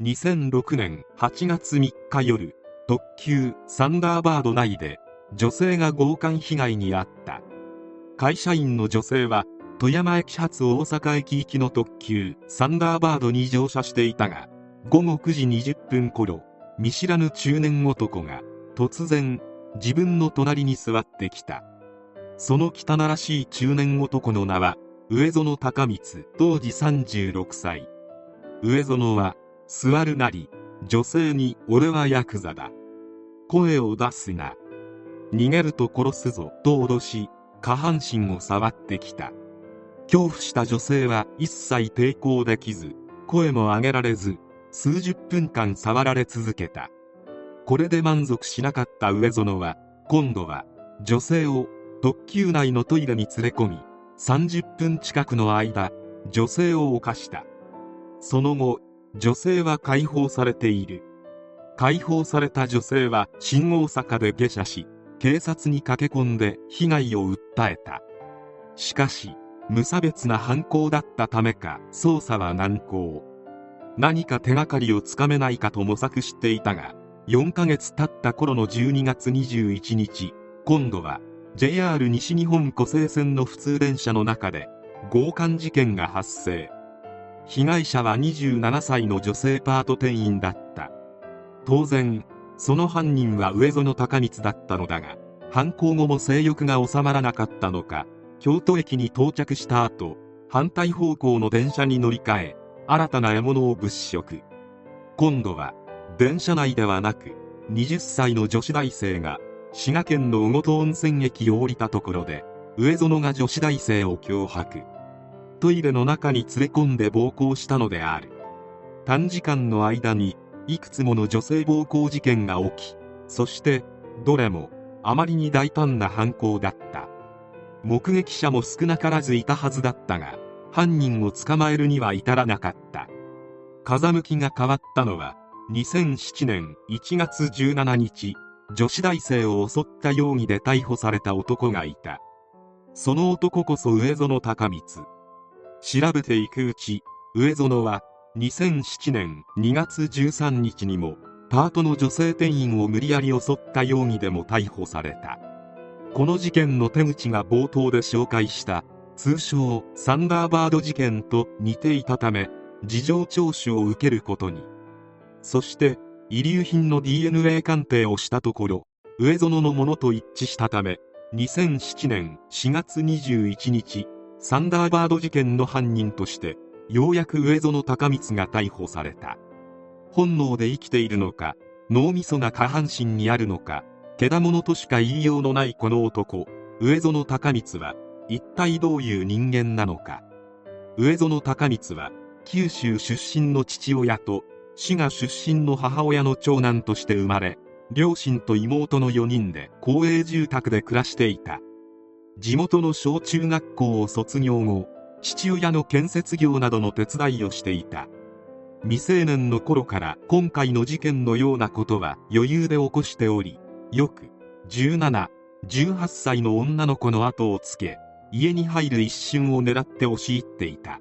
2006年8月3日夜、特急サンダーバード内で女性が強姦被害に遭った。会社員の女性は富山駅発大阪駅行きの特急サンダーバードに乗車していたが、午後9時20分頃、見知らぬ中年男が突然自分の隣に座ってきた。その汚らしい中年男の名は上園隆光当時36歳。上園は座るなり女性に俺はヤクザだ。声を出すな。逃げると殺すぞと脅し下半身を触ってきた。恐怖した女性は一切抵抗できず声も上げられず数十分間触られ続けた。これで満足しなかった上園は今度は女性を特急内のトイレに連れ込み30分近くの間女性を犯した。その後女性は解放されている。解放された女性は新大阪で下車し警察に駆け込んで被害を訴えた。しかし無差別な犯行だったためか捜査は難航。何か手がかりをつかめないかと模索していたが4ヶ月経った頃の12月21日今度は JR 西日本湖西線の普通電車の中で強姦事件が発生。被害者は27歳の女性パート店員だった。当然その犯人は上園隆光だったのだが犯行後も性欲が収まらなかったのか京都駅に到着した後反対方向の電車に乗り換え新たな獲物を物色。今度は電車内ではなく20歳の女子大生が滋賀県の魚戸温泉駅を降りたところで上園が女子大生を脅迫。トイレの中に連れ込んで暴行したのである。短時間の間にいくつもの女性暴行事件が起きそしてどれもあまりに大胆な犯行だった。目撃者も少なからずいたはずだったが犯人を捕まえるには至らなかった。風向きが変わったのは2007年1月17日女子大生を襲った容疑で逮捕された男がいた。その男こそ上園隆光。調べていくうち上園は2007年2月13日にもパートの女性店員を無理やり襲った容疑でも逮捕された。この事件の手口が冒頭で紹介した通称サンダーバード事件と似ていたため事情聴取を受けることに。そして遺留品の DNA 鑑定をしたところ上園のものと一致したため2007年4月21日サンダーバード事件の犯人としてようやく上園隆光が逮捕された。本能で生きているのか脳みそが下半身にあるのかけだものとしか言いようのないこの男上園隆光は一体どういう人間なのか。上園隆光は九州出身の父親と滋賀出身の母親の長男として生まれ両親と妹の4人で公営住宅で暮らしていた。地元の小中学校を卒業後父親の建設業などの手伝いをしていた。未成年の頃から今回の事件のようなことは余裕で起こしておりよく1718歳の女の子の後をつけ家に入る一瞬を狙って押し入っていた。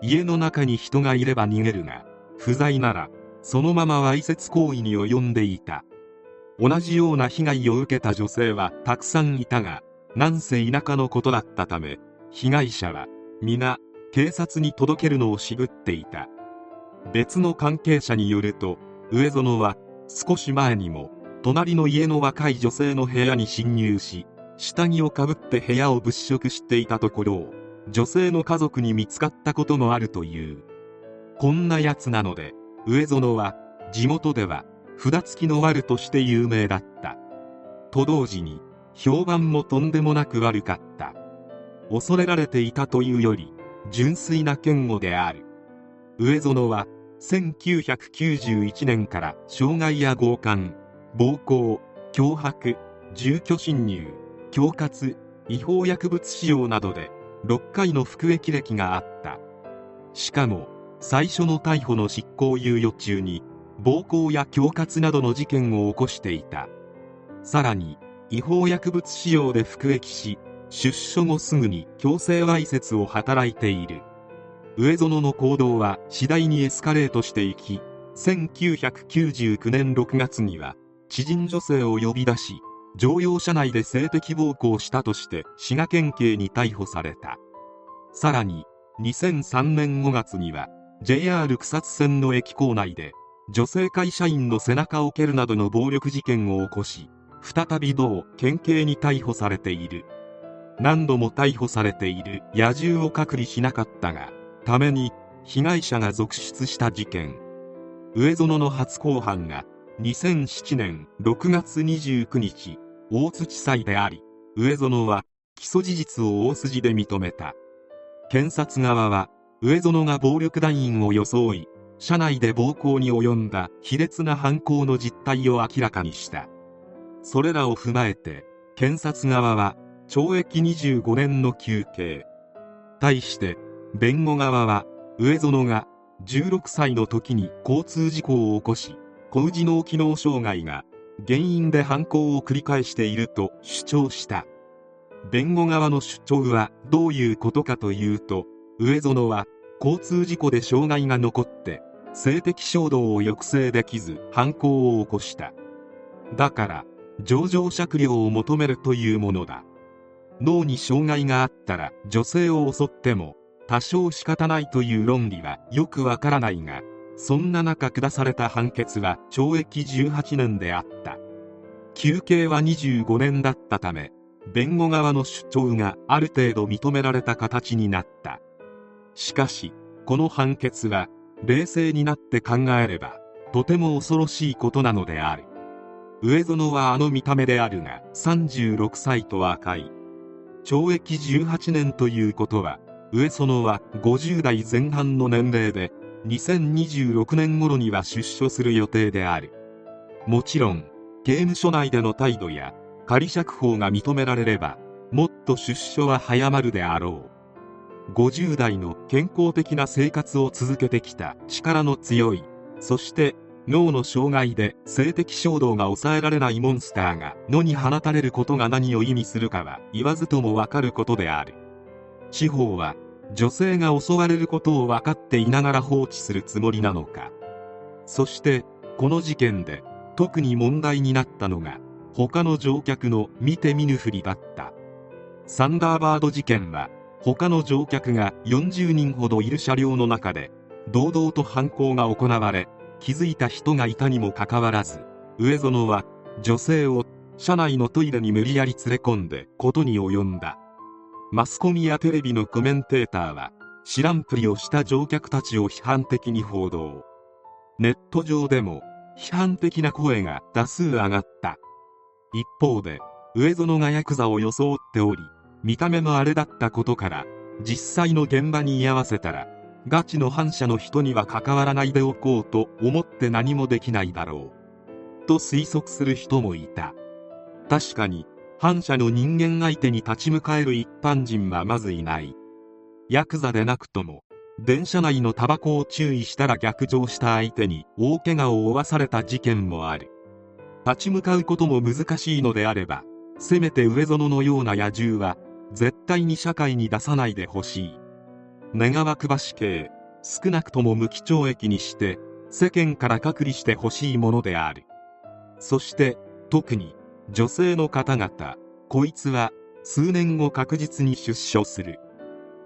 家の中に人がいれば逃げるが不在ならそのままわいせつ行為に及んでいた。同じような被害を受けた女性はたくさんいたがなんせ田舎のことだったため被害者は皆警察に届けるのを渋っていた。別の関係者によると上園は少し前にも隣の家の若い女性の部屋に侵入し下着をかぶって部屋を物色していたところを女性の家族に見つかったこともあるという。こんなやつなので上園は地元では札付きの悪として有名だった。と同時に評判もとんでもなく悪かった。恐れられていたというより純粋な嫌悪である。上園は1991年から傷害や強姦暴行脅迫住居侵入恐喝違法薬物使用などで6回の服役歴があった。しかも最初の逮捕の執行猶予中に暴行や恐喝などの事件を起こしていた。さらに違法薬物使用で服役し出所後すぐに強制わいせつを働いている。上園の行動は次第にエスカレートしていき1999年6月には知人女性を呼び出し乗用車内で性的暴行したとして滋賀県警に逮捕された。さらに2003年5月には JR 草津線の駅構内で女性会社員の背中を蹴るなどの暴力事件を起こし再び同県警に逮捕されている。何度も逮捕されている。野獣を隔離しなかったがために被害者が続出した事件。上園の初公判が2007年6月29日大津地裁であり上園は起訴事実を大筋で認めた。検察側は上園が暴力団員を装い車内で暴行に及んだ卑劣な犯行の実態を明らかにした。それらを踏まえて検察側は懲役25年の求刑。対して弁護側は上園が16歳の時に交通事故を起こし高次脳機能障害が原因で犯行を繰り返していると主張した。弁護側の主張はどういうことかというと上園は交通事故で障害が残って性的衝動を抑制できず犯行を起こした。だから情状酌量を求めるというものだ。脳に障害があったら女性を襲っても多少仕方ないという論理はよくわからないがそんな中下された判決は懲役18年であった。求刑は25年だったため弁護側の主張がある程度認められた形になった。しかしこの判決は冷静になって考えればとても恐ろしいことなのである。上園はあの見た目であるが36歳と若い。懲役18年ということは上園は50代前半の年齢で2026年頃には出所する予定である。もちろん刑務所内での態度や仮釈放が認められればもっと出所は早まるであろう。50代の健康的な生活を続けてきた力の強いそして脳の障害で性的衝動が抑えられないモンスターが野に放たれることが何を意味するかは言わずともわかることである。司法は女性が襲われることを分かっていながら放置するつもりなのか。そしてこの事件で特に問題になったのが他の乗客の見て見ぬふりだった。サンダーバード事件は他の乗客が40人ほどいる車両の中で堂々と犯行が行われ気づいた人がいたにもかかわらず上園は女性を車内のトイレに無理やり連れ込んでことに及んだ。マスコミやテレビのコメンテーターは知らんぷりをした乗客たちを批判的に報道。ネット上でも批判的な声が多数上がった。一方で上園がヤクザを装っており見た目もあれだったことから実際の現場に居合わせたらガチの反社の人には関わらないでおこうと思って何もできないだろう。と推測する人もいた。確かに反社の人間相手に立ち向かえる一般人はまずいない。ヤクザでなくとも電車内のタバコを注意したら逆上した相手に大怪我を負わされた事件もある。立ち向かうことも難しいのであればせめて上園のような野獣は絶対に社会に出さないでほしい。願わくば死刑少なくとも無期懲役にして世間から隔離してほしいものである。そして特に女性の方々こいつは数年後確実に出所する。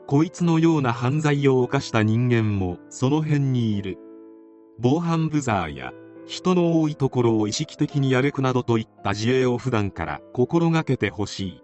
こいつのような犯罪を犯した人間もその辺にいる。防犯ブザーや人の多いところを意識的に歩くなどといった自衛を普段から心がけてほしい。